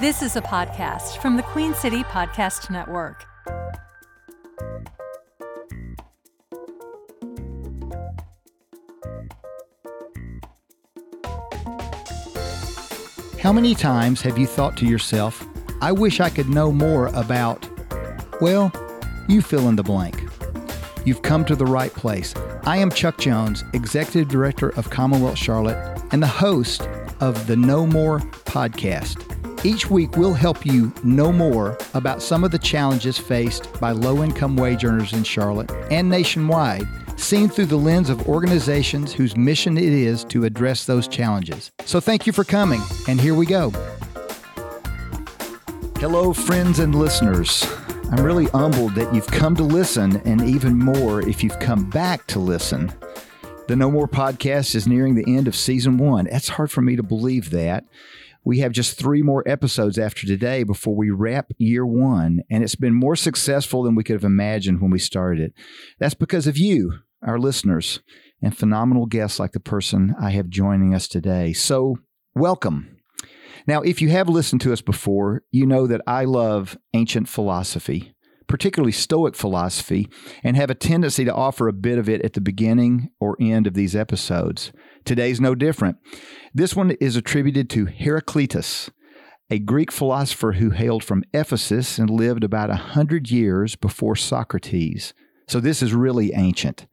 This is a podcast from the Queen City Podcast Network. How many times have you thought to yourself, I wish I could know more about, well, you fill in the blank? You've come to the right place. I am Chuck Jones, Executive Director of Commonwealth Charlotte and the host of the No More podcast. Each week, we'll help you know more about some of the challenges faced by low income wage earners in Charlotte and nationwide, seen through the lens of organizations whose mission it is to address those challenges. So, thank you for coming, and here we go. Hello, friends and listeners. I'm really humbled that you've come to listen, and even more if you've come back to listen. The No More podcast is nearing the end of season one. It's hard for me to believe that. We have just three more episodes after today before we wrap year one, and it's been more successful than we could have imagined when we started it. That's because of you, our listeners, and phenomenal guests like the person I have joining us today. So, welcome. Now, if you have listened to us before, you know that I love ancient philosophy particularly Stoic philosophy, and have a tendency to offer a bit of it at the beginning or end of these episodes. Today's no different. This one is attributed to Heraclitus, a Greek philosopher who hailed from Ephesus and lived about a hundred years before Socrates. So this is really ancient.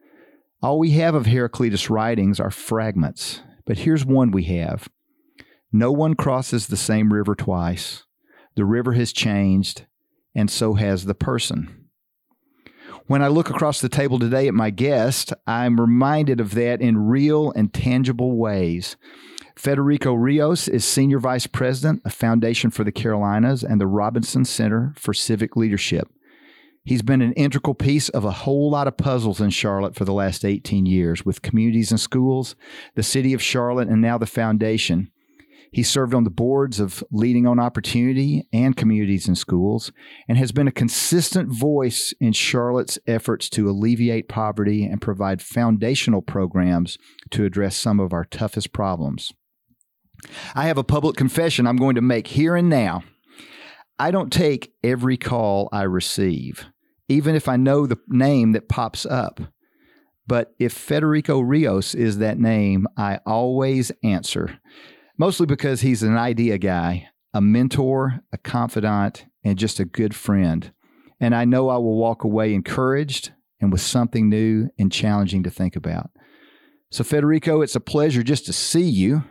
All we have of Heraclitus' writings are fragments, but here's one we have. No one crosses the same river twice. The river has changed, and so has the person. When I look across the table today at my guest, I'm reminded of that in real and tangible ways. Federico Rios is Senior Vice President of Foundation for the Carolinas and the Robinson Center for Civic Leadership. He's been an integral piece of a whole lot of puzzles in Charlotte for the last 18 years with Communities In Schools, the city of Charlotte, and now the foundation. He served on the boards of Leading on Opportunity and Communities in Schools and has been a consistent voice in Charlotte's efforts to alleviate poverty and provide foundational programs to address some of our toughest problems. I have a public confession I'm going to make here and now. I don't take every call I receive, even if I know the name that pops up. But if Federico Rios is that name, I always answer mostly because he's an idea guy, a mentor, a confidant, and just a good friend. And I know I will walk away encouraged and with something new and challenging to think about. So, Federico, it's a pleasure just to see you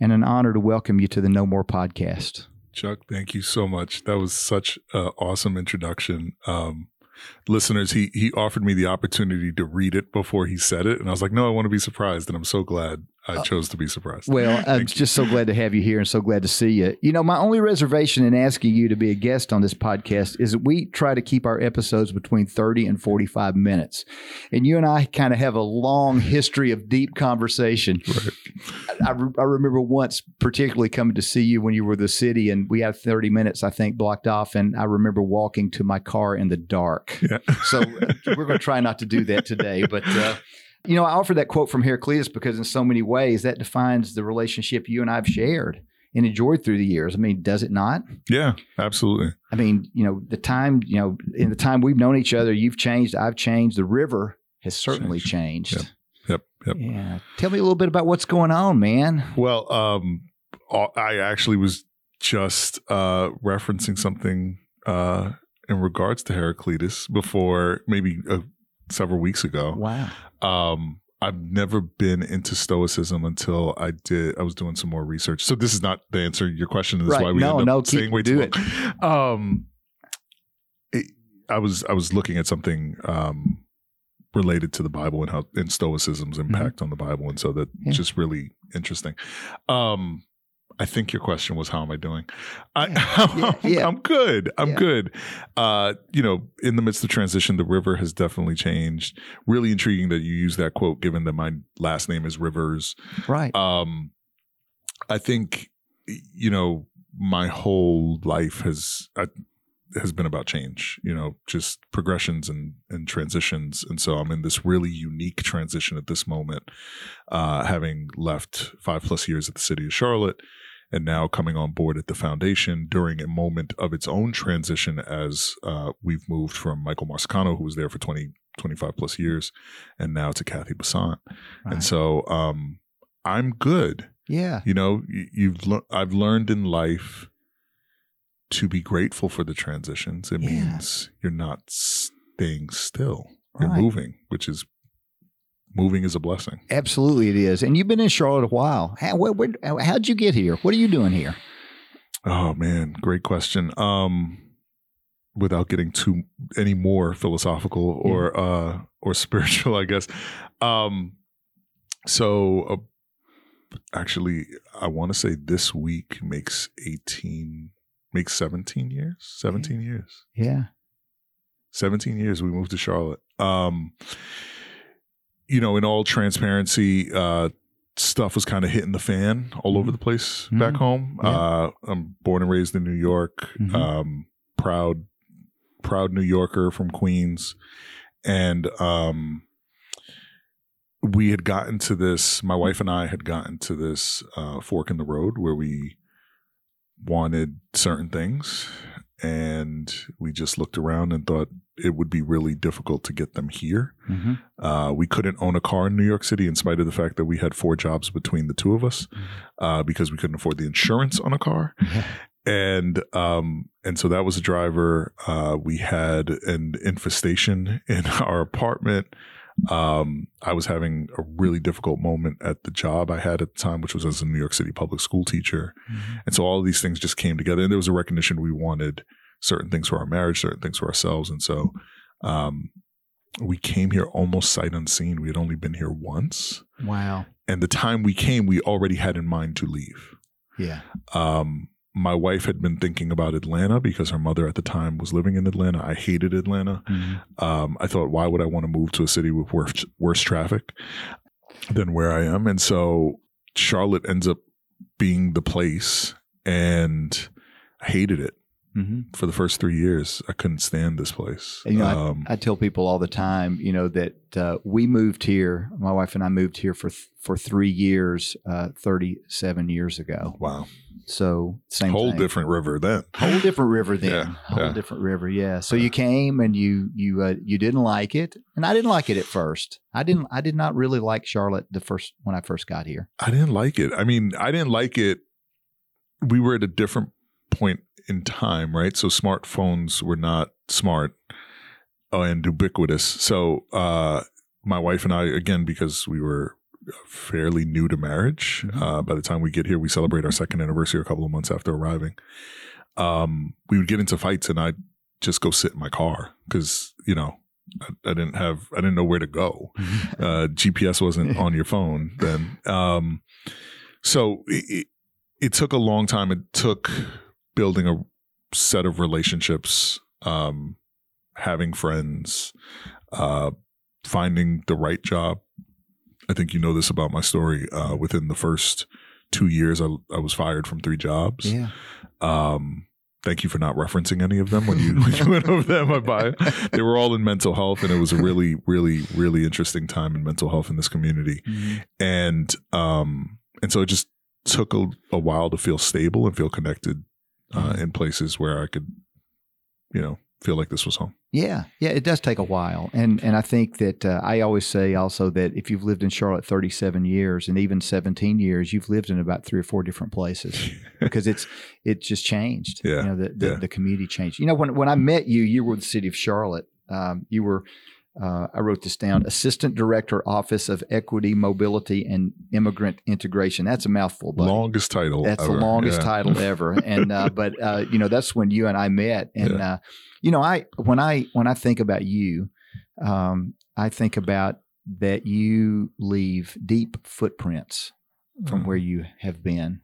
and an honor to welcome you to the No More podcast. Chuck, thank you so much. That was such an awesome introduction. Um, listeners, he he offered me the opportunity to read it before he said it, and I was like, no, I want to be surprised, and I'm so glad I uh, chose to be surprised. Well, I'm just so glad to have you here and so glad to see you. You know, my only reservation in asking you to be a guest on this podcast is that we try to keep our episodes between 30 and 45 minutes. And you and I kind of have a long history of deep conversation. Right. I, I, remember once particularly coming to see you when you were the city and we had 30 minutes, I think, blocked off. And I remember walking to my car in the dark. Yeah. so uh, we're going to try not to do that today. But, uh, you know, I offer that quote from Heraclitus because in so many ways that defines the relationship you and I've shared and enjoyed through the years. I mean, does it not? Yeah, absolutely. I mean, you know, the time, you know, in the time we've known each other, you've changed, I've changed, the river has certainly changed. changed. Yep. Yep. Yep. Yeah. Tell me a little bit about what's going on, man. Well, um, I actually was just uh, referencing something uh, in regards to Heraclitus before maybe a several weeks ago. Wow. Um, I've never been into Stoicism until I did. I was doing some more research. So this is not the answer to your question. This right. is why we no, end no, up staying way do too long. Um, it, I was I was looking at something um, related to the Bible and how and Stoicism's mm-hmm. impact mm-hmm. on the Bible, and so that's yeah. just really interesting. Um, I think your question was, how am I doing? I, yeah, yeah. I'm good. I'm yeah. good. Uh, you know, in the midst of transition, the river has definitely changed. Really intriguing that you use that quote, given that my last name is Rivers. Right. Um, I think, you know, my whole life has, I, has been about change, you know, just progressions and, and transitions. And so I'm in this really unique transition at this moment, uh, having left five plus years at the city of Charlotte and now coming on board at the foundation during a moment of its own transition as uh, we've moved from Michael Marsicano, who was there for 20, 25 plus years, and now to Kathy Basant. Right. And so um, I'm good. yeah, You know, you, you've le- I've learned in life to be grateful for the transitions. It Yeah. means you're not staying still. You're Right. moving, which is moving is a blessing. absolutely it is. And you've been in Charlotte a while. How, where, where, how'd you get here? What are you doing here? Oh man, great question. Um without getting too any more philosophical or uh or spiritual, I guess. Um so uh, actually I want to say this week makes 18 makes 17 years. 17 years. Yeah, 17 years we moved to Charlotte. Um you know, in all transparency, uh stuff was kind of hitting the fan all over the place back Mhm. home. Yeah. Uh I'm born and raised in New York. Mhm. Um proud proud New Yorker from Queens. And um we had gotten to this my wife and I had gotten to this uh fork in the road where we wanted certain things and we just looked around and thought it would be really difficult to get them here. hmm Uh, we couldn't own a car in New York City in spite of the fact that we had four jobs between the two of us uh, because we couldn't afford the insurance on a car. And um, and so that was a driver. Uh, we had an infestation in our apartment. Um, I was having a really difficult moment at the job I had at the time, which was as a New York City public school teacher. And so all of these things just came together. And there was a recognition we wanted certain things for our marriage, certain things for ourselves. And so um, we came here almost sight unseen. We had only been here once. Wow. And the time we came, we already had in mind to leave. Yeah. Um, my wife had been thinking about Atlanta because her mother at the time was living in Atlanta. I hated Atlanta. Mhm. Um, I thought, why would I want to move to a city with worse, worse traffic than where I am? And so Charlotte ends up being the place, and I hated it Mhm. for the first three years. I couldn't stand this place. You know, um, I tell people all the time, you know, that uh, we moved here. My wife and I moved here for th- for three years, uh, thirty seven years ago. wow, So same whole thing. different river then. whole different river then. Yeah, whole yeah. different river. Yeah. So you came and you you uh, you didn't like it, and I didn't like it at first. I didn't. I did not really like Charlotte the first when I first got here. I didn't like it. I mean, I didn't like it. We were at a different point in time, right? So smartphones were not smart and ubiquitous. So uh, my wife and I, again, because we were fairly new to marriage, Mhm. uh, by the time we get here, we celebrate our second anniversary a couple of months after arriving. Um, we would get into fights, and I'd just go sit in my car because you know. I, I didn't have. I didn't know where to go uh, GPS wasn't on your phone then. Um, so it, it took a long time. It took building a set of relationships, um, having friends, uh, finding the right job. I think you know this about my story. Uh, within the first two years, I, I was fired from three jobs. yeah. Um, thank you for not referencing any of them when you, when you went over them. My bio. They were all in mental health, and it was a really, really, really interesting time in mental health in this community. Mhm. And um, and so it just took a, a while to feel stable and feel connected uh, in places where I could, you know, feel like this was home. Yeah, yeah, it does take a while, and and I think that uh, I always say also that if you've lived in Charlotte thirty seven years and even seventeen years, you've lived in about three or four different places because it's it just changed. Yeah, you know the the, yeah. the community changed. You know when when I met you, you were the city of Charlotte. Um, you were. Uh, I wrote this down. Assistant Director, Office of Equity, Mobility, and Immigrant Integration. That's a mouthful, but Longest title. that's ever. the longest Yeah. title ever. And uh, but uh, you know that's when you and I met. And uh, you know I when I when I think about you, um, I think about that you leave deep footprints from Mm. where you have been.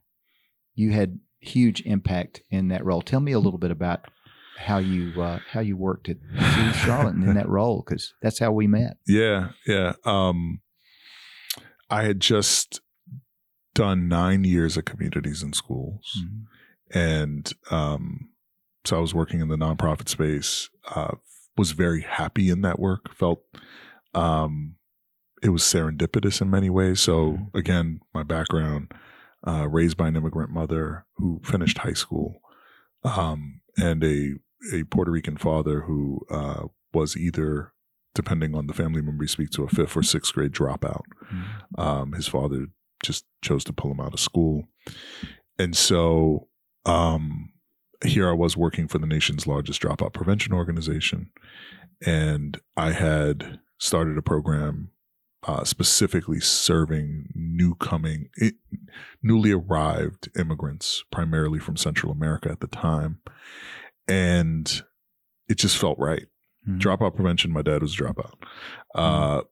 You had huge impact in that role. Tell me a little bit about how you uh, how you worked at City Charlotte in that role because that's how we met. Yeah, yeah. Um, I had just done nine years at Communities In Schools. and um, so I was working in the nonprofit space. Uh, was very happy in that work. Felt um, it was serendipitous in many ways. So again, my background, uh, raised by an immigrant mother who finished high school, um, and a a Puerto Rican father who uh, was either, depending on the family member you speak to, a fifth or sixth grade dropout. Mm-hmm. Um, his father just chose to pull him out of school, and so um, here I was working for the nation's largest dropout prevention organization, and I had started a program uh, specifically serving new coming, it, newly arrived immigrants, primarily from Central America at the time, and it just felt right. Mhm. Dropout prevention. My dad was a dropout. Uh,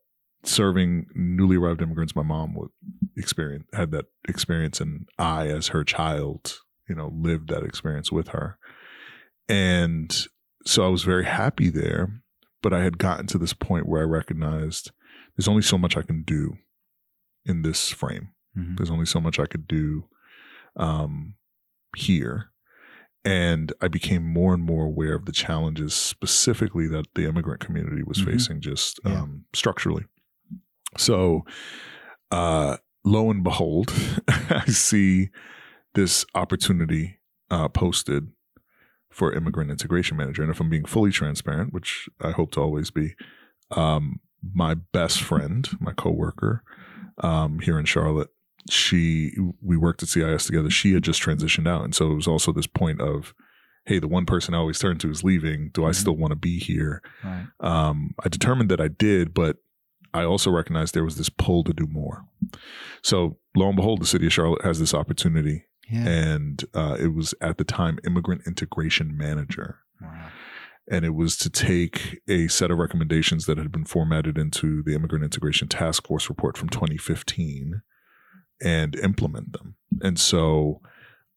serving newly arrived immigrants. My mom would experience had that experience, and I, as her child, you know, lived that experience with her, and so I was very happy there. But I had gotten to this point where I recognized there's only so much I can do in this frame. Mhm. There's only so much I could do um, here. And I became more and more aware of the challenges specifically that the immigrant community was Mhm. facing just Yeah. um, structurally. So, uh, lo and behold, I see this opportunity uh, posted for immigrant integration manager. And if I'm being fully transparent, which I hope to always be, um, my best friend, my coworker um, here in Charlotte, she we worked at CIS together. She had just transitioned out, and so it was also this point of, hey, the one person I always turn to is leaving. Do I Mhm. still want to be here? Right. um, I determined that I did, but I also recognized there was this pull to do more. So lo and behold, the city of Charlotte has this opportunity, Yeah. and uh, it was at the time immigrant integration manager, Wow. and it was to take a set of recommendations that had been formatted into the immigrant integration task force report from 2015 and implement them. And so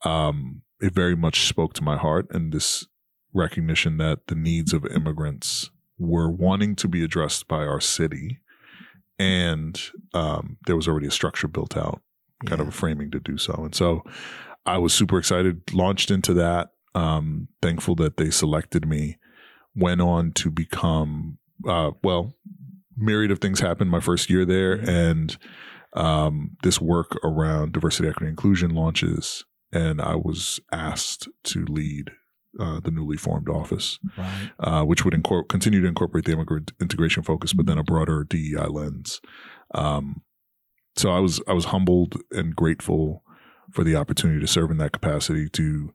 um, it very much spoke to my heart and this recognition that the needs of immigrants were wanting to be addressed by our city. And um, there was already a structure built out, kind of a framing to do so. And so I was super excited, launched into that. Um, thankful that they selected me. Went on to become, uh, well, myriad of things happened my first year there, and um, this work around diversity, equity, inclusion launches, and I was asked to lead uh, the newly formed office, Right. uh, which would continue to incorporate the immigrant integration focus, but then a broader DEI lens. Um, so I was I was humbled and grateful for the opportunity to serve in that capacity. To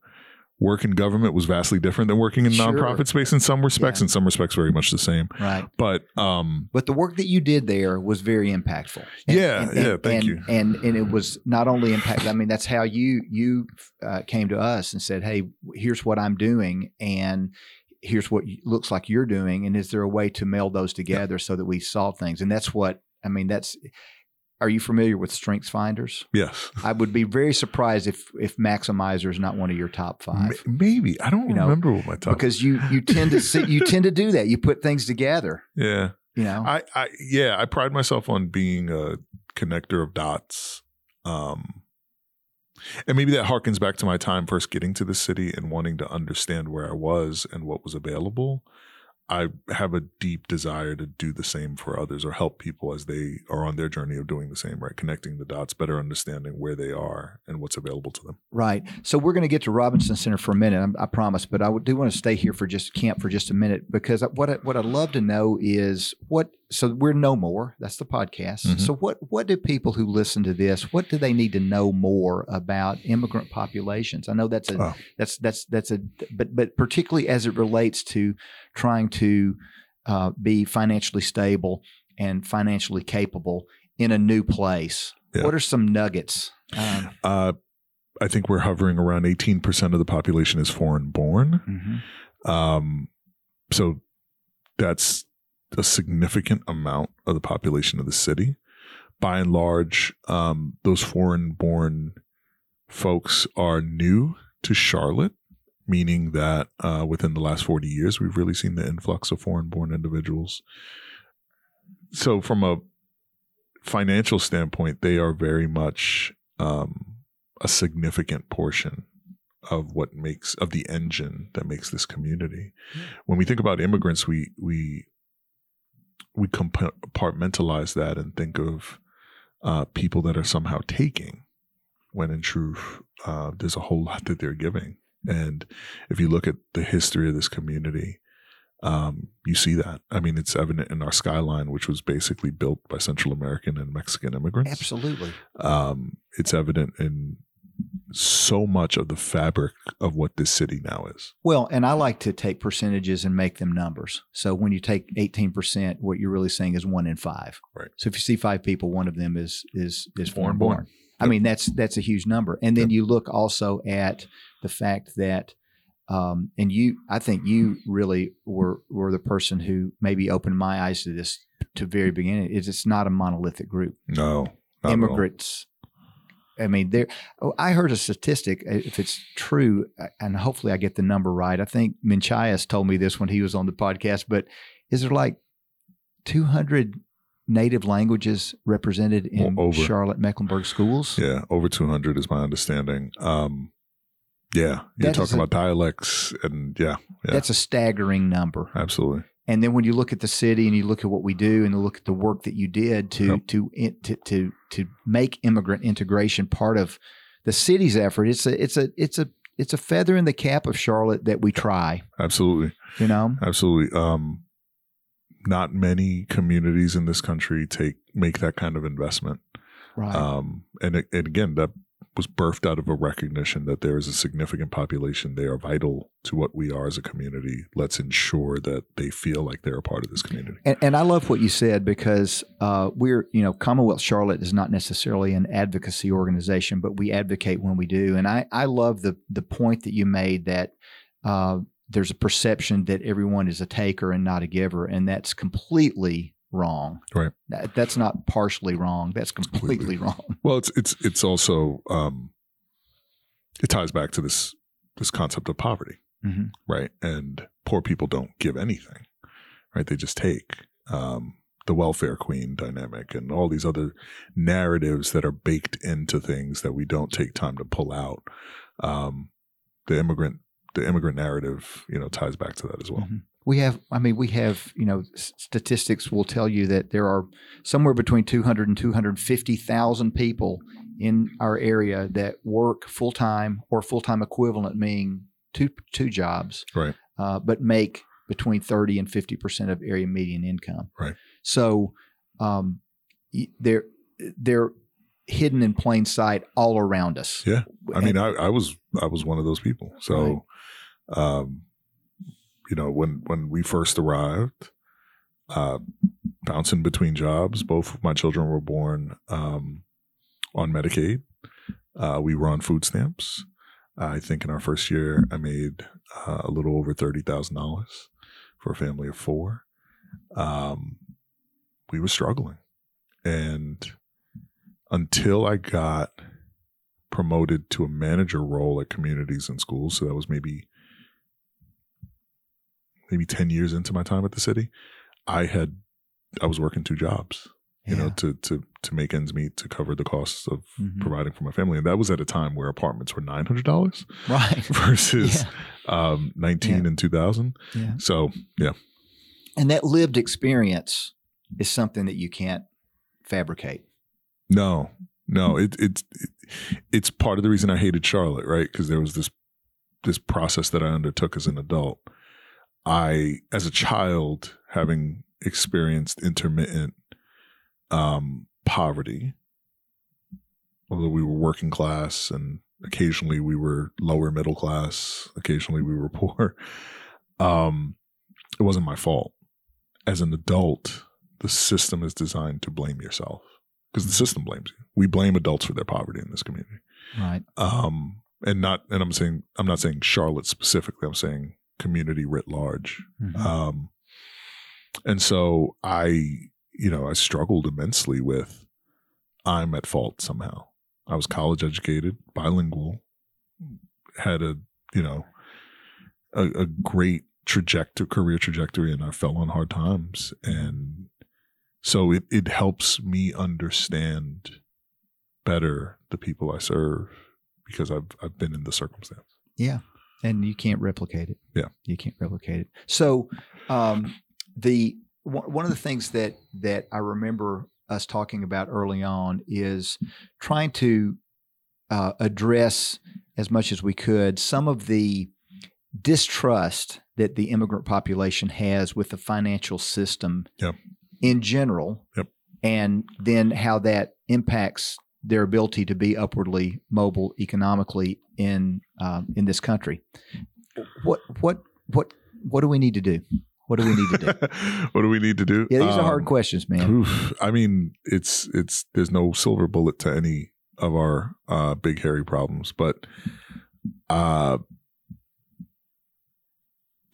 work in government was vastly different than working in Sure. nonprofit space in some respects. Yeah. In some respects, very much the same. Right. But um, But the work that you did there was very impactful. Yeah, yeah, thank and, you. And and it was not only impact. I mean, that's how you you uh, came to us and said, "Hey, here's what I'm doing, and here's what looks like you're doing, and is there a way to meld those together so that we solve things?" And that's what I mean. That's. Are you familiar with Strengths Finders? yes, I would be very surprised if if Maximizer is not one of your top five. Maybe I don't You know, remember what my top. because you you tend to see you tend to do that. You put things together. yeah, You know. I, I yeah, I pride myself on being a connector of dots. Um and maybe that harkens back to my time first getting to the city and wanting to understand where I was and what was available. I have a deep desire to do the same for others or help people as they are on their journey of doing the same, right? Connecting the dots, better understanding where they are and what's available to them. Right. So we're going to get to Robinson Center for a minute, I, promise. But I do want to stay here for just camp for just a minute because what I, what I'd love to know is what. So we're no more. That's the podcast. Mhm. So what what do people who listen to this? What do they need to know more about immigrant populations? I know that's a Oh. that's that's that's a but but particularly as it relates to trying to uh, be financially stable and financially capable in a new place. Yeah. What are some nuggets? Um, Uh I think we're hovering around 18% of the population is foreign born. mhm. Um, so that's a significant amount of the population of the city. By and large, um, those foreign born folks are new to Charlotte, meaning that uh, within the last 40 years, we've really seen the influx of foreign born individuals. So, from a financial standpoint, they are very much um, a significant portion of what makes of the engine that makes this community. When we think about immigrants, we we we compartmentalize that and think of uh, people that are somehow taking, when in truth, uh, there's a whole lot that they're giving. And if you look at the history of this community, um, you see that. I mean, it's evident in our skyline, which was basically built by Central American and Mexican immigrants. Absolutely. Um, it's evident in so much of the fabric of what this city now is. Well, and I like to take percentages and make them numbers. So when you take 18%, what you're really saying is one in five. Right. So if you see five people, one of them is is is foreign born. born. I mean, that's that's a huge number. And then you look also at the fact that um, and you I think you really were were the person who maybe opened my eyes to this to very beginning. Is it's not a monolithic group. No, not at all. Immigrants I mean, there. Oh, I heard a statistic. uh, If it's true, uh, and hopefully I get the number right. I think Minchias told me this when he was on the podcast. But is there like 200 native languages represented in over. Charlotte Mecklenburg schools? Yeah, over 200 is my understanding. Um, yeah, you're That talking a- about dialects, and yeah, yeah, That's a staggering number. absolutely. And then when you look at the city and you look at what we do and you look at the work that you did to Yep. to, in- to to to make immigrant integration part of the city's effort, it's a it's a it's a it's a feather in the cap of Charlotte that we try. Absolutely. You know, Absolutely. Um, not many communities in this country take make that kind of investment. right? Um, and, it- and again, that was birthed out of a recognition that there is a significant population. They are vital to what we are as a community. Let's ensure that they feel like they're a part of this community. And, and I love what you said because uh, we're, you know, Commonwealth Charlotte is not necessarily an advocacy organization, but we advocate when we do. And I, I love the the point that you made that uh, there's a perception that everyone is a taker and not a giver, and that's completely wrong. Right. That, that's not partially wrong. That's completely Completely. wrong. Well, it's it's it's also um, it ties back to this this concept of poverty, Mhm. right? And poor people don't give anything, right? They just take. Um, the welfare queen dynamic and all these other narratives that are baked into things that we don't take time to pull out. Um, the immigrant the immigrant narrative, you know, ties back to that as well. Mhm. We have, I mean, we have, you know, statistics will tell you that there are somewhere between 200 and 250,000 people in our area that work full time or full time equivalent, meaning two two jobs, Right. uh, but make between 30 and 50 percent of area median income. Right. So um, they're they're hidden in plain sight all around us. Yeah. I And- mean, I, I was I was one of those people. So, um, you know, when when we first arrived, uh, bouncing between jobs, both of my children were born um, on Medicaid. Uh, we were on food stamps. I think in our first year, I made uh, a little over thirty thousand dollars for a family of four. Um, we were struggling, and until I got promoted to a manager role at Communities In Schools. So that was maybe maybe 10 years into my time at the city. I had I was working two jobs, you know, to to to make ends meet to cover the costs of Mhm. providing for my family. And that was at a time where apartments were nine hundred dollars right. versus Yeah. um nineteen Yeah. in two thousand. Yeah. So yeah. And that lived experience is something that you can't fabricate. No, no, it, it's it, it's part of the reason I hated Charlotte, right? Because there was this this process that I undertook as an adult. I, as a child, having experienced intermittent um, poverty, although we were working class and occasionally we were lower middle class, occasionally we were poor. Um, it wasn't my fault. As an adult, the system is designed to blame yourself because the system blames you. We blame adults for their poverty in this community. Right. Um, and not, and I'm saying, I'm not saying Charlotte specifically. I'm saying community writ large. Um, and so I, you know, I struggled immensely with I'm at fault somehow. I was college educated, bilingual, had a, you know, a, a great trajectory, career trajectory, and I fell on hard times. And so it, it helps me understand better the people I serve because I've I've been in the circumstance. Yeah. And you can't replicate it. Yeah. You can't replicate it. So, um, the one one of the things that that I remember us talking about early on is trying to uh, address as much as we could some of the distrust that the immigrant population has with the financial system Yep. in general, Yep. and then how that impacts their ability to be upwardly mobile economically in um, in this country. What what what what do we need to do? What do we need to do? what do we need to do? Yeah, these are hard Um, questions, man. Oof, I mean, it's it's there's no silver bullet to any of our uh, big hairy problems, but uh,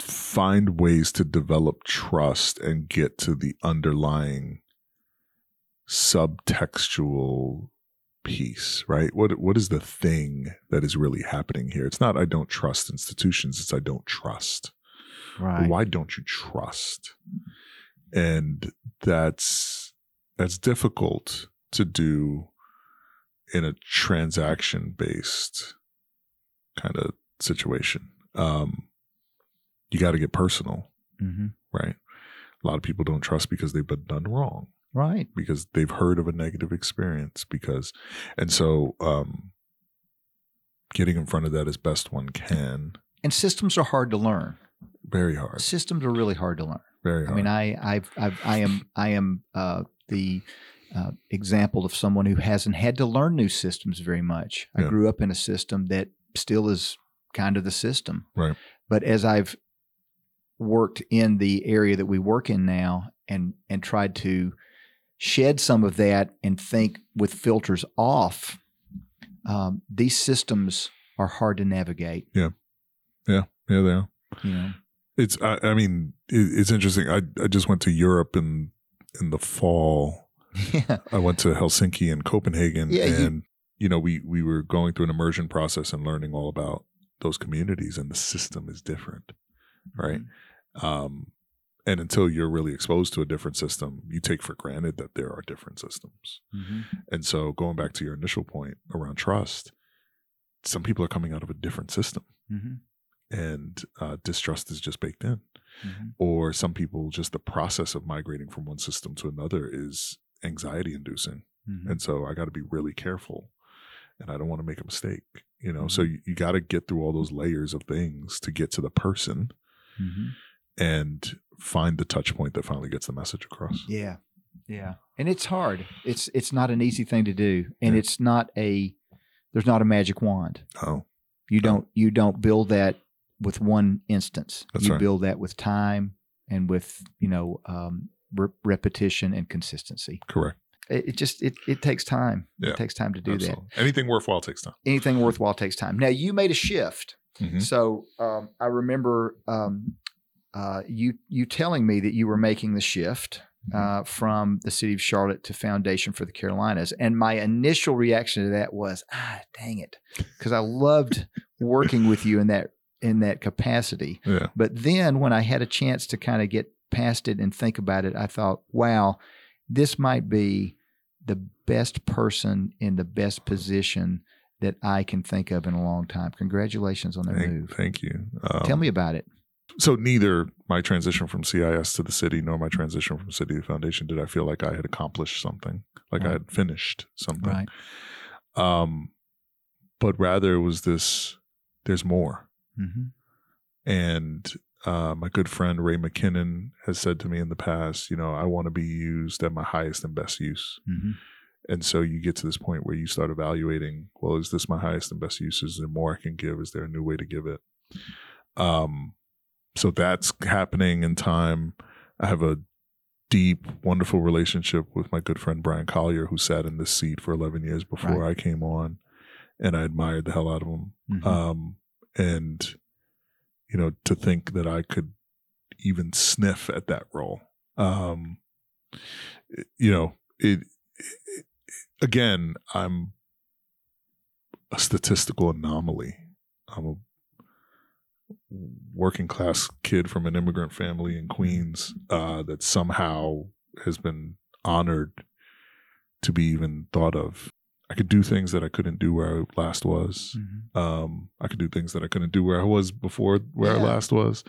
find ways to develop trust and get to the underlying subtextual piece, right? What what is the thing that is really happening here? It's not I don't trust institutions; it's I don't trust Right. why don't you trust and that's that's difficult to do in a transaction based kind of situation um you got to get personal hmm right a lot of people don't trust because they've been done wrong Right. because they've heard of a negative experience because and so um getting in front of that as best one can And systems are hard to learn. very hard Systems are really hard to learn. very I mean, I I've, I've I am I am uh, the uh, example of someone who hasn't had to learn new systems very much. I Yeah. grew up in a system that still is kind of the system. Right. But as I've worked in the area that we work in now and and tried to shed some of that and think with filters off, um, these systems are hard to navigate. yeah yeah, yeah, they are You know. It's I, I mean it, it's interesting. I I just went to Europe in in the fall. Yeah. I went to Helsinki and Copenhagen, Yeah, and you, know we we were going through an immersion process and learning all about those communities, and the system is different, right? Um, and until you're really exposed to a different system, you take for granted that there are different systems. Mhm. And so, going back to your initial point around trust, some people are coming out of a different system, Mhm. and uh, distrust is just baked in Mhm. or some people just the process of migrating from one system to another is anxiety inducing Mhm. and so i got to be really careful and i don't want to make a mistake you know so Mhm. you, you got to get through all those layers of things to get to the person Mhm. And find the touch point that finally gets the message across Yeah. Yeah. And it's hard. It's it's not an easy thing to do. And Yeah. it's not a there's not a magic wand. oh You don't you don't build that with one instance. That's you right. build that with time and with, you know, um, re- repetition and consistency. correct It, just it, it takes time. Yeah. It takes time to do Absolutely. anything worthwhile takes time. Anything worthwhile takes time. Now you made a shift. Mhm. So um, I remember um, uh, you you telling me that you were making the shift uh, from the city of Charlotte to Foundation for the Carolinas, and my initial reaction to that was, ah, dang it, because I loved working with you in that in that capacity. yeah But then when I had a chance to kind of get past it and think about it, I thought, wow, this might be the best person in the best position that I can think of in a long time. Congratulations on the thank, move. thank you um, Tell me about it. So neither my transition from CIS to the city nor my transition from city to foundation did I feel like I had accomplished something, like I had finished something. Right. Um, but rather it was this. There's more, hmm and uh, my good friend Ray McKinnon has said to me in the past, you know, I want to be used at my highest and best use. hmm And so you get to this point where you start evaluating, well, is this my highest and best use? Is there more I can give? Is there a new way to give it? Um, so that's happening in time. I have a deep, wonderful relationship with my good friend Brian Collier, who sat in this seat for 11 years before I came on, and I admired the hell out of him. Mhm. Um, and you know, to think that I could even sniff at that role, um, you know, it, it again, I'm a statistical anomaly. I'm a working class kid from an immigrant family in Queens uh, that somehow has been honored to be even thought of. I could do things that I couldn't do where I last was. Mhm. Um, I could do things that I couldn't do where I was before where I last was.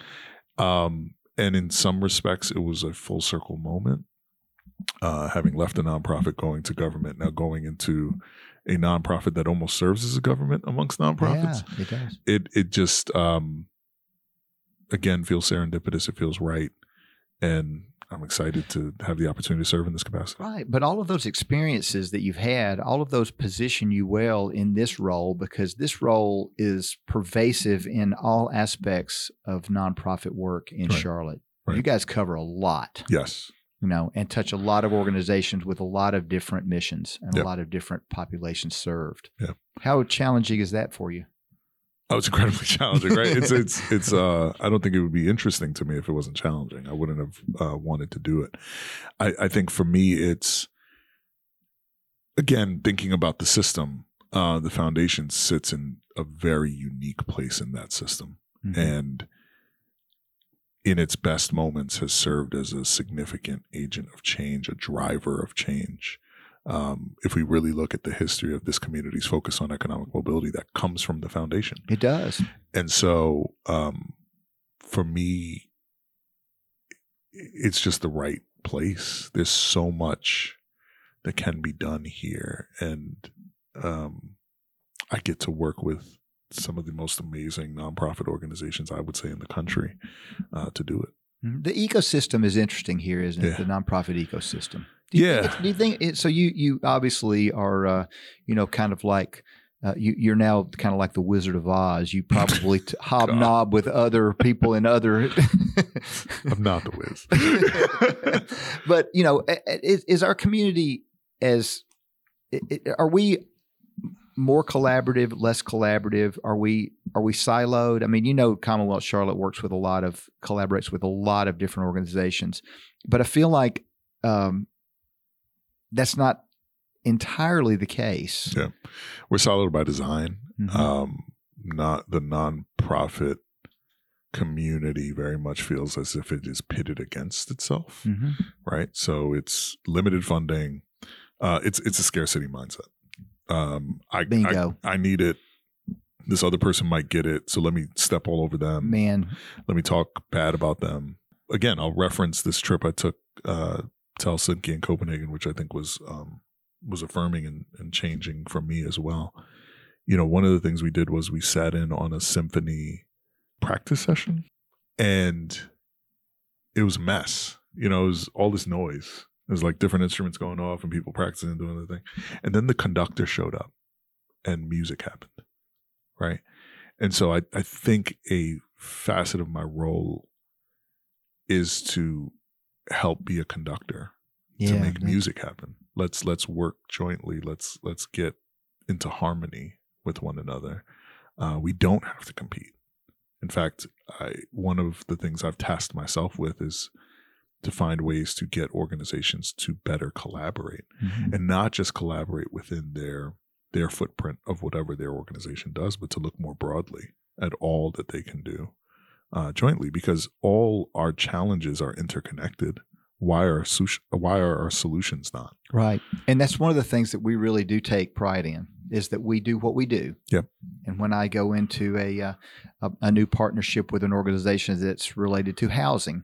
Um, and in some respects, it was a full circle moment. Uh, having left a nonprofit, going to government, now going into a nonprofit that almost serves as a government amongst nonprofits. Yeah, it does. It it just um, again feels serendipitous. It feels right, and I'm excited to have the opportunity to serve in this capacity. Right. But all of those experiences that you've had, all of those position you well in this role because this role is pervasive in all aspects of nonprofit work in Right. Charlotte. Right. You guys cover a lot, Yes. you know, and touch a lot of organizations with a lot of different missions and Yep. a lot of different populations served. Yep. How challenging is that for you? Oh, it's incredibly challenging, right? It's it's it's. Uh, I don't think it would be interesting to me if it wasn't challenging. I wouldn't have uh, wanted to do it. I, I think for me, it's again thinking about the system. Uh, the foundation sits in a very unique place in that system, Mhm. and in its best moments has served as a significant agent of change, a driver of change. Um, if we really look at the history of this community's focus on economic mobility, that comes from the foundation. It does. And so, um, for me, it's just the right place. There's so much that can be done here. And um, I get to work with some of the most amazing nonprofit organizations, I would say, in the country uh, to do it. Mhm. The ecosystem is interesting here, isn't it? Yeah. The nonprofit ecosystem. Do you Yeah. Think do you think it, so? You you obviously are, uh, you know, kind of like. Uh, you, you're now kind of like the Wizard of Oz. You probably t- hobnob with other people in other. I'm not the whiz. but you know, is, is our community as are we more collaborative, less collaborative? Are we are we siloed? I mean, you know, Commonwealth Charlotte works with a lot of collaborates with a lot of different organizations, but I feel like um, that's not entirely the case. Yeah. We're siloed by design. Mhm. um, not the nonprofit community very much feels as if it is pitted against itself, Mhm. right? So it's limited funding. Uh, it's it's a scarcity mindset. Um, I, I Bingo, I need it. This other person might get it, so let me step all over them. man. Let me talk bad about them. Again, I'll reference this trip I took uh, Helsinki and Copenhagen, which I think was um, was affirming and, and changing for me as well. You know, one of the things we did was we sat in on a symphony practice session, and it was mess. You know, it was all this noise. There's like different instruments going off and people practicing and doing their thing. And then the conductor showed up and music happened. Right. And so I, I think a facet of my role is to help be a conductor to make music happen. Let's let's work jointly. Let's let's get into harmony with one another. Uh, we don't have to compete. In fact, I one of the things I've tasked myself with is to find ways to get organizations to better collaborate Mhm. and not just collaborate within their their footprint of whatever their organization does, but to look more broadly at all that they can do uh, jointly, because all our challenges are interconnected. Why are su- why are our solutions not? Right. And that's one of the things that we really do take pride in is that we do what we do. Yep. And when I go into a, uh, a a new partnership with an organization that's related to housing,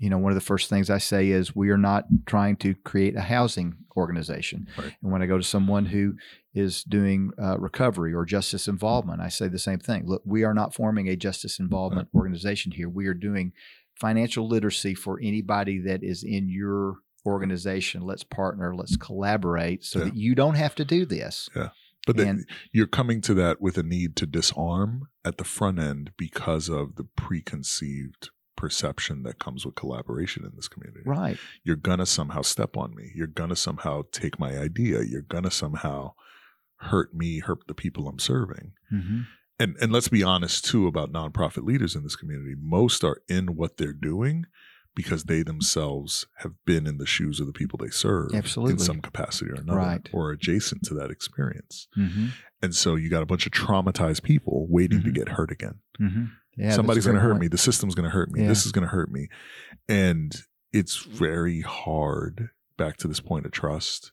you know, one of the first things I say is we are not trying to create a housing organization. Right. And when I go to someone who is doing uh, recovery or justice involvement, I say the same thing. Look, we are not forming a justice involvement organization here. We are doing financial literacy for anybody that is in your organization. Let's partner, let's collaborate so Yeah. that you don't have to do this. But then you're coming to that with a need to disarm at the front end because of the preconceived perception that comes with collaboration in this community. Right. You're gonna somehow step on me. You're gonna somehow take my idea. You're gonna somehow hurt me, hurt the people I'm serving. Mm-hmm. and and let's be honest too about nonprofit leaders in this community. Most are in what they're doing because they themselves have been in the shoes of the people they serve Absolutely. in some capacity or another Right. or adjacent to that experience. Mm-hmm. And so you got a bunch of traumatized people waiting to Mhm. get hurt again. Yeah, Somebody's going to hurt point. me. The system's going to hurt me. Yeah. This is going to hurt me. And it's very hard back to this point of trust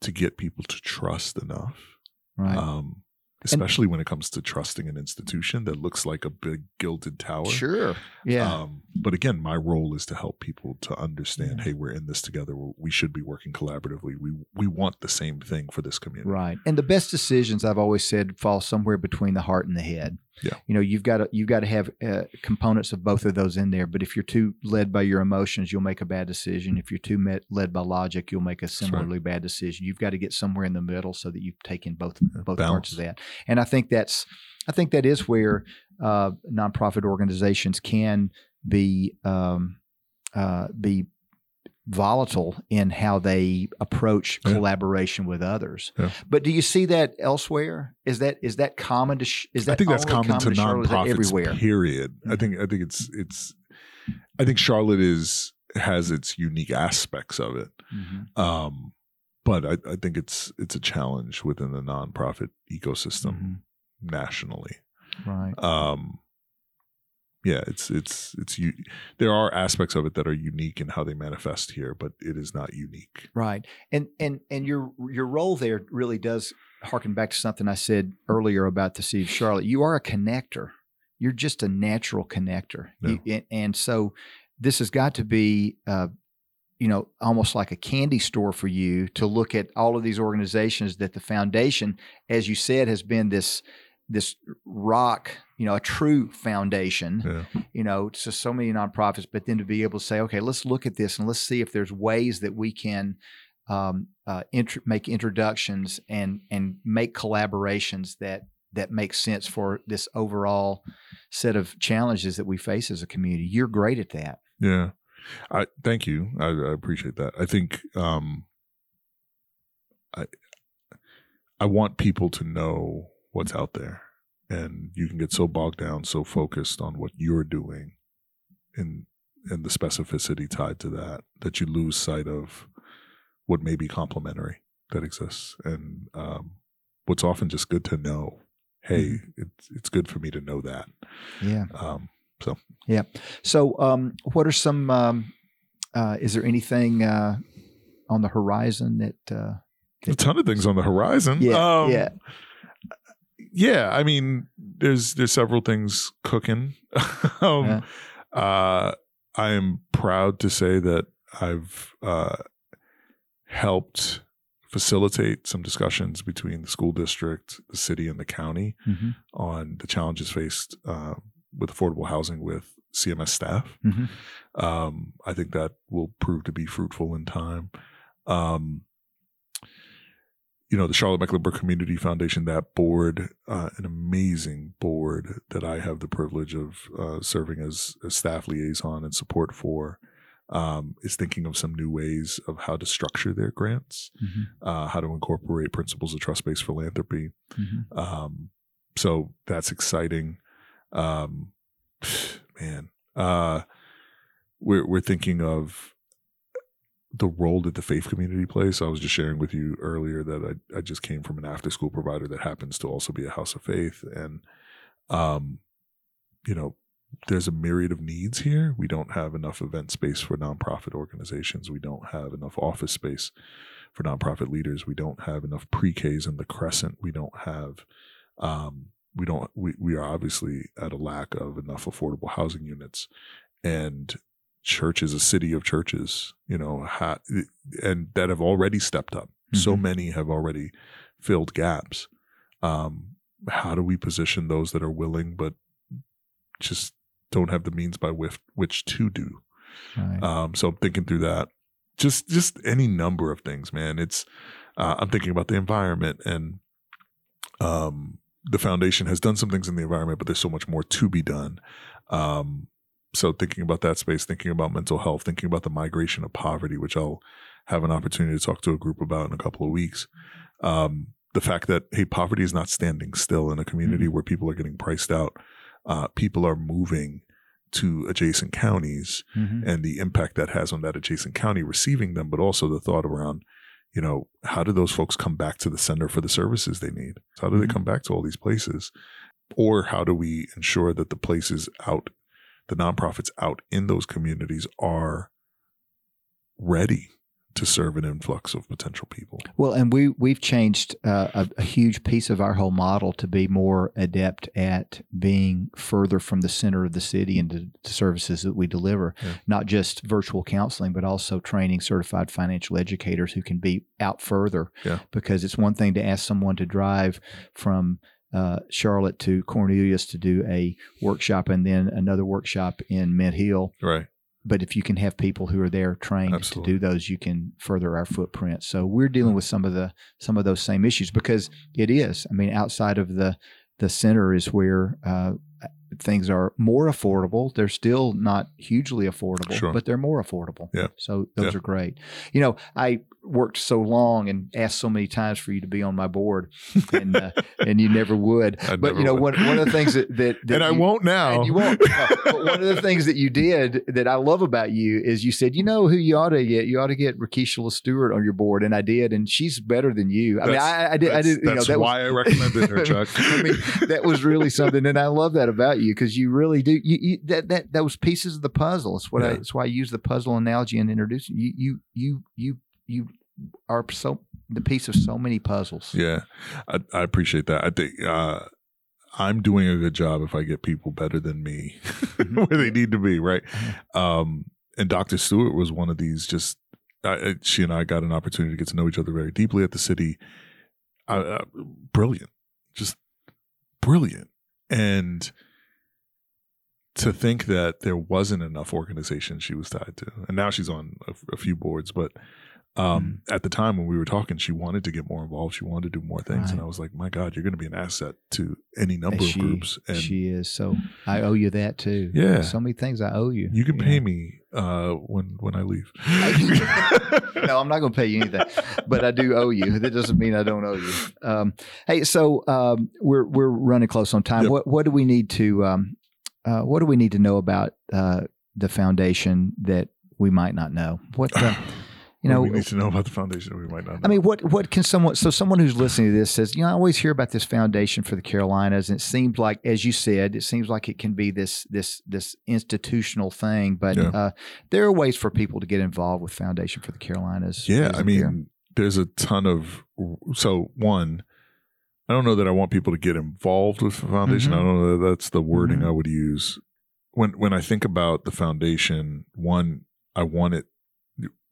to get people to trust enough Right. um, especially when it comes to trusting an institution that looks like a big gilded tower. Sure. Yeah. Um, but again, my role is to help people to understand, Yeah. hey, we're in this together. We should be working collaboratively. We we want the same thing for this community. Right. And the best decisions I've always said fall somewhere between the heart and the head. Yeah. You know, you've got to you've got to have uh, components of both of those in there. But if you're too led by your emotions, you'll make a bad decision. If you're too met, led by logic, you'll make a right. similarly bad decision. You've got to get somewhere in the middle so that you've taken both both balance. parts of that. And I think that's I think that is where uh, nonprofit organizations can be um, uh, be volatile in how they approach Yeah. collaboration with others. Yeah. But do you see that elsewhere? Is that is that common to? Sh- is that I think that's only common, to? Is nonprofits. everywhere? Period. I Mhm. think I think it's it's. I think Charlotte is has its unique aspects of it. Mhm. Um, but I, I think it's it's a challenge within the nonprofit ecosystem Mhm. nationally. Right. Um, yeah, it's it's it's you. There are aspects of it that are unique in how they manifest here, but it is not unique. Right. And and and your your role there really does harken back to something I said earlier about the city of Charlotte. You are a connector. You're just a natural connector. You- and, and so this has got to be uh, you know, almost like a candy store for you to look at all of these organizations that the foundation, as you said, has been this this rock, you know, a true foundation Yeah, you know, to so many nonprofits, but then to be able to say, okay, let's look at this and let's see if there's ways that we can um, uh, int- make introductions and and make collaborations that that make sense for this overall set of challenges that we face as a community. You're great at that. yeah. I thank you. I, I appreciate that. I think um, I I want people to know what's out there, and you can get so bogged down, so focused on what you're doing, and and the specificity tied to that, that you lose sight of what may be complementary that exists, and um, what's often just good to know. Hey, it's it's good for me to know that. Yeah. Um, So, yeah. So um, what are some? Um, uh, is there anything uh, on the horizon that? Uh, a ton of things on the horizon. Yeah, Um, yeah. Yeah. I mean, there's there's several things cooking. um, Yeah. uh, I am proud to say that I've uh, helped facilitate some discussions between the school district, the city, and the county Mhm. on the challenges faced uh, with affordable housing with CMS staff. Mhm. Um, I think that will prove to be fruitful in time. Um, you know, the Charlotte Mecklenburg Community Foundation, that board, uh, an amazing board that I have the privilege of uh, serving as a staff liaison and support for, um, is thinking of some new ways of how to structure their grants, Mhm. uh, how to incorporate principles of trust based philanthropy. Mhm. Um, so that's exciting. Um, man, uh, we're we're thinking of the role that the faith community plays. So I was just sharing with you earlier that I, I just came from an after school provider that happens to also be a house of faith, and um, you know, there's a myriad of needs here. We don't have enough event space for nonprofit organizations. We don't have enough office space for nonprofit leaders. We don't have enough pre-Ks in the Crescent. We don't have um, we don't we, we are obviously at a lack of enough affordable housing units and church is a city of churches you know ha- and that have already stepped up so Mhm. many have already filled gaps um, how do we position those that are willing but just don't have the means by which, which to do Right. um, so I'm thinking through that. Just just any number of things, man. It's uh, I'm thinking about the environment and um, the foundation has done some things in the environment, but there's so much more to be done. Um, so thinking about that space, thinking about mental health, thinking about the migration of poverty, which I'll have an opportunity to talk to a group about in a couple of weeks. Um, the fact that hey, poverty is not standing still in a community where people are getting priced out. Uh, people are moving to adjacent counties Mhm. and the impact that has on that adjacent county receiving them, but also the thought around, you know, how do those folks come back to the center for the services they need? How do they Mhm. come back to all these places? Or how do we ensure that the places out, the nonprofits out in those communities are ready to serve an influx of potential people. Well, and we we've changed uh, a, a, huge piece of our whole model to be more adept at being further from the center of the city and the services that we deliver. Yeah. Not just virtual counseling, but also training certified financial educators who can be out further. Yeah. Because it's one thing to ask someone to drive from uh, Charlotte to Cornelius to do a workshop and then another workshop in Mint Hill. Right but if you can have people who are there trained Absolutely. to do those, you can further our footprint. So we're dealing with some of the some of those same issues because it is. I mean, outside of the the center is where uh, things are more affordable. They're still not hugely affordable, sure. but they're more affordable. Yeah. So those yeah. are great. You know, I worked so long and asked so many times for you to be on my board, and uh, and you never would. I but you know, one, one of the things that that, that and I won't now. you won't. but one of the things that you did that I love about you is you said, you know, who you ought to get. You ought to get Rakesha Stewart on your board, and I did, and she's better than you. I that's, mean, I, I did. I did. You that's know, that why was, I recommended her, Chuck. I mean, that was really something, and I love that about you because you really do. You, you, that that those pieces of the puzzle. It's what yeah. I. It's why I use the puzzle analogy in introducing you. You you you you are so the piece of so many puzzles. Yeah, I, I appreciate that. I think uh, I'm doing a good job if I get people better than me mm-hmm. where they need to be. Right. Mm-hmm. Um, and Dr. Stewart was one of these. Just I, she and I got an opportunity to get to know each other very deeply at the city. Uh, brilliant, just brilliant, and to think that there wasn't enough organization she was tied to, and now she's on a, a few boards, but um, mm. At the time when we were talking, she wanted to get more involved. She wanted to do more things, right. and I was like, "My God, you're going to be an asset to any number she, of groups." And she is. So I owe you that too. Yeah, so many things I owe you. You can pay me uh, when when I leave. no, I'm not going to pay you anything, but I do owe you. That doesn't mean I don't owe you. Um, hey, so um, we're we're running close on time. Yep. What what do we need to um, uh, what do we need to know about uh, the foundation that we might not know? What uh, you know, we need to know about the foundation. We might not. Know. I mean, what what can someone? So someone who's listening to this says, you know, I always hear about this foundation for the Carolinas, and it seems like, as you said, it seems like it can be this this this institutional thing. But yeah. uh, there are ways for people to get involved with Foundation for the Carolinas. Yeah, I mean, there? there's a ton of. So one, I don't know that I want people to get involved with the foundation. Mm-hmm. I don't know that that's the wording mm-hmm. I would use. When when I think about the foundation, one, I want it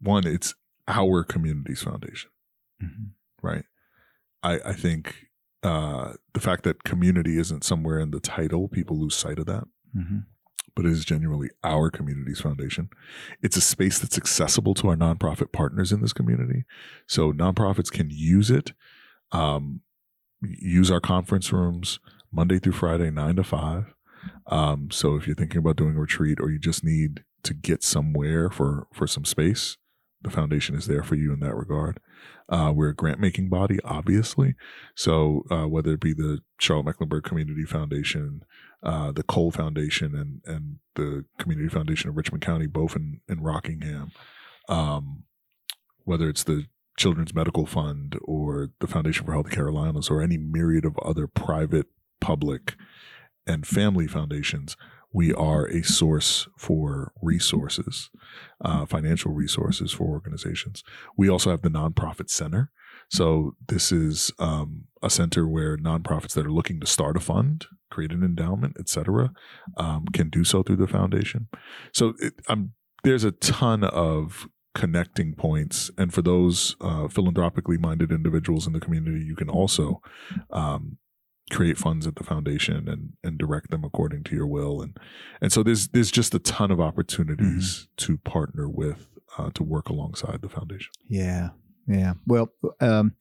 one, it's our community's foundation, mm-hmm. right? I, I think uh, the fact that community isn't somewhere in the title, people lose sight of that. Mm-hmm. But it is genuinely our community's foundation. It's a space that's accessible to our nonprofit partners in this community. So nonprofits can use it, um, use our conference rooms Monday through Friday, nine to five. Um, so if you're thinking about doing a retreat or you just need to get somewhere for for some space, the foundation is there for you in that regard. Uh, we're a grant making body, obviously. So uh, whether it be the Charlotte Mecklenburg Community Foundation, uh, the Cole Foundation, and and the Community Foundation of Richmond County, both in in Rockingham, um, whether it's the Children's Medical Fund or the Foundation for Health Carolinas or any myriad of other private, public, and family foundations, we are a source for resources, uh, financial resources for organizations. We also have the Nonprofit Center. So this is um, a center where nonprofits that are looking to start a fund, create an endowment, etc., um, can do so through the foundation. So it, there's a ton of connecting points, and for those uh, philanthropically minded individuals in the community, you can also um, create funds at the foundation and and direct them according to your will and and so there's there's just a ton of opportunities mm-hmm. to partner with uh, to work alongside the foundation yeah yeah well um,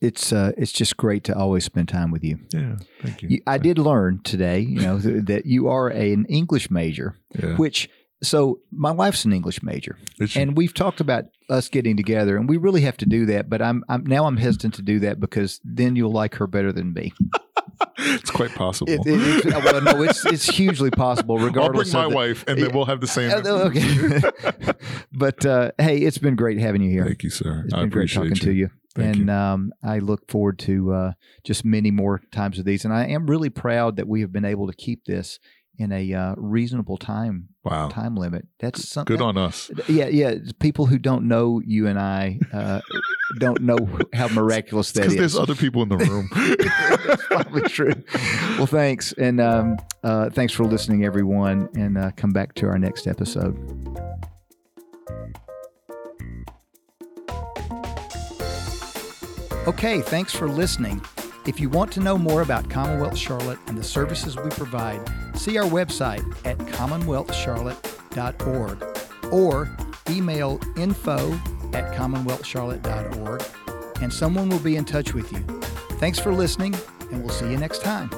it's uh, it's just great to always spend time with you. Yeah, thank you. you I did learn today, you know, that you are a, an English major, yeah. which so my wife's an English major, and we've talked about us getting together, and we really have to do that. But I'm, I'm now I'm hesitant to do that because then you'll like her better than me. it's quite possible. It, it, it, well, no, it's it's hugely possible. Regardless, I'll bring my wife, and then we'll have the same. Uh, okay, but uh, hey, it's been great having you here. Thank you, sir. It's been great talking you. to you. Thank and you. Um, I look forward to uh, just many more times of these. And I am really proud that we have been able to keep this in a uh, reasonable time Wow. time limit. That's something. Good on us. Yeah, yeah. People who don't know you and I uh, don't know how miraculous that is. Because there's other people in the room. That's probably true. Well, thanks, and um, uh, thanks for listening, everyone, and uh, come back to our next episode. Okay, thanks for listening. If you want to know more about Commonwealth Charlotte and the services we provide, see our website at commonwealthcharlotte.org or email info at commonwealthcharlotte.org and someone will be in touch with you. Thanks for listening, and we'll see you next time.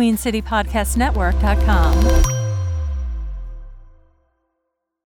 QueenCityPodcastNetwork.com.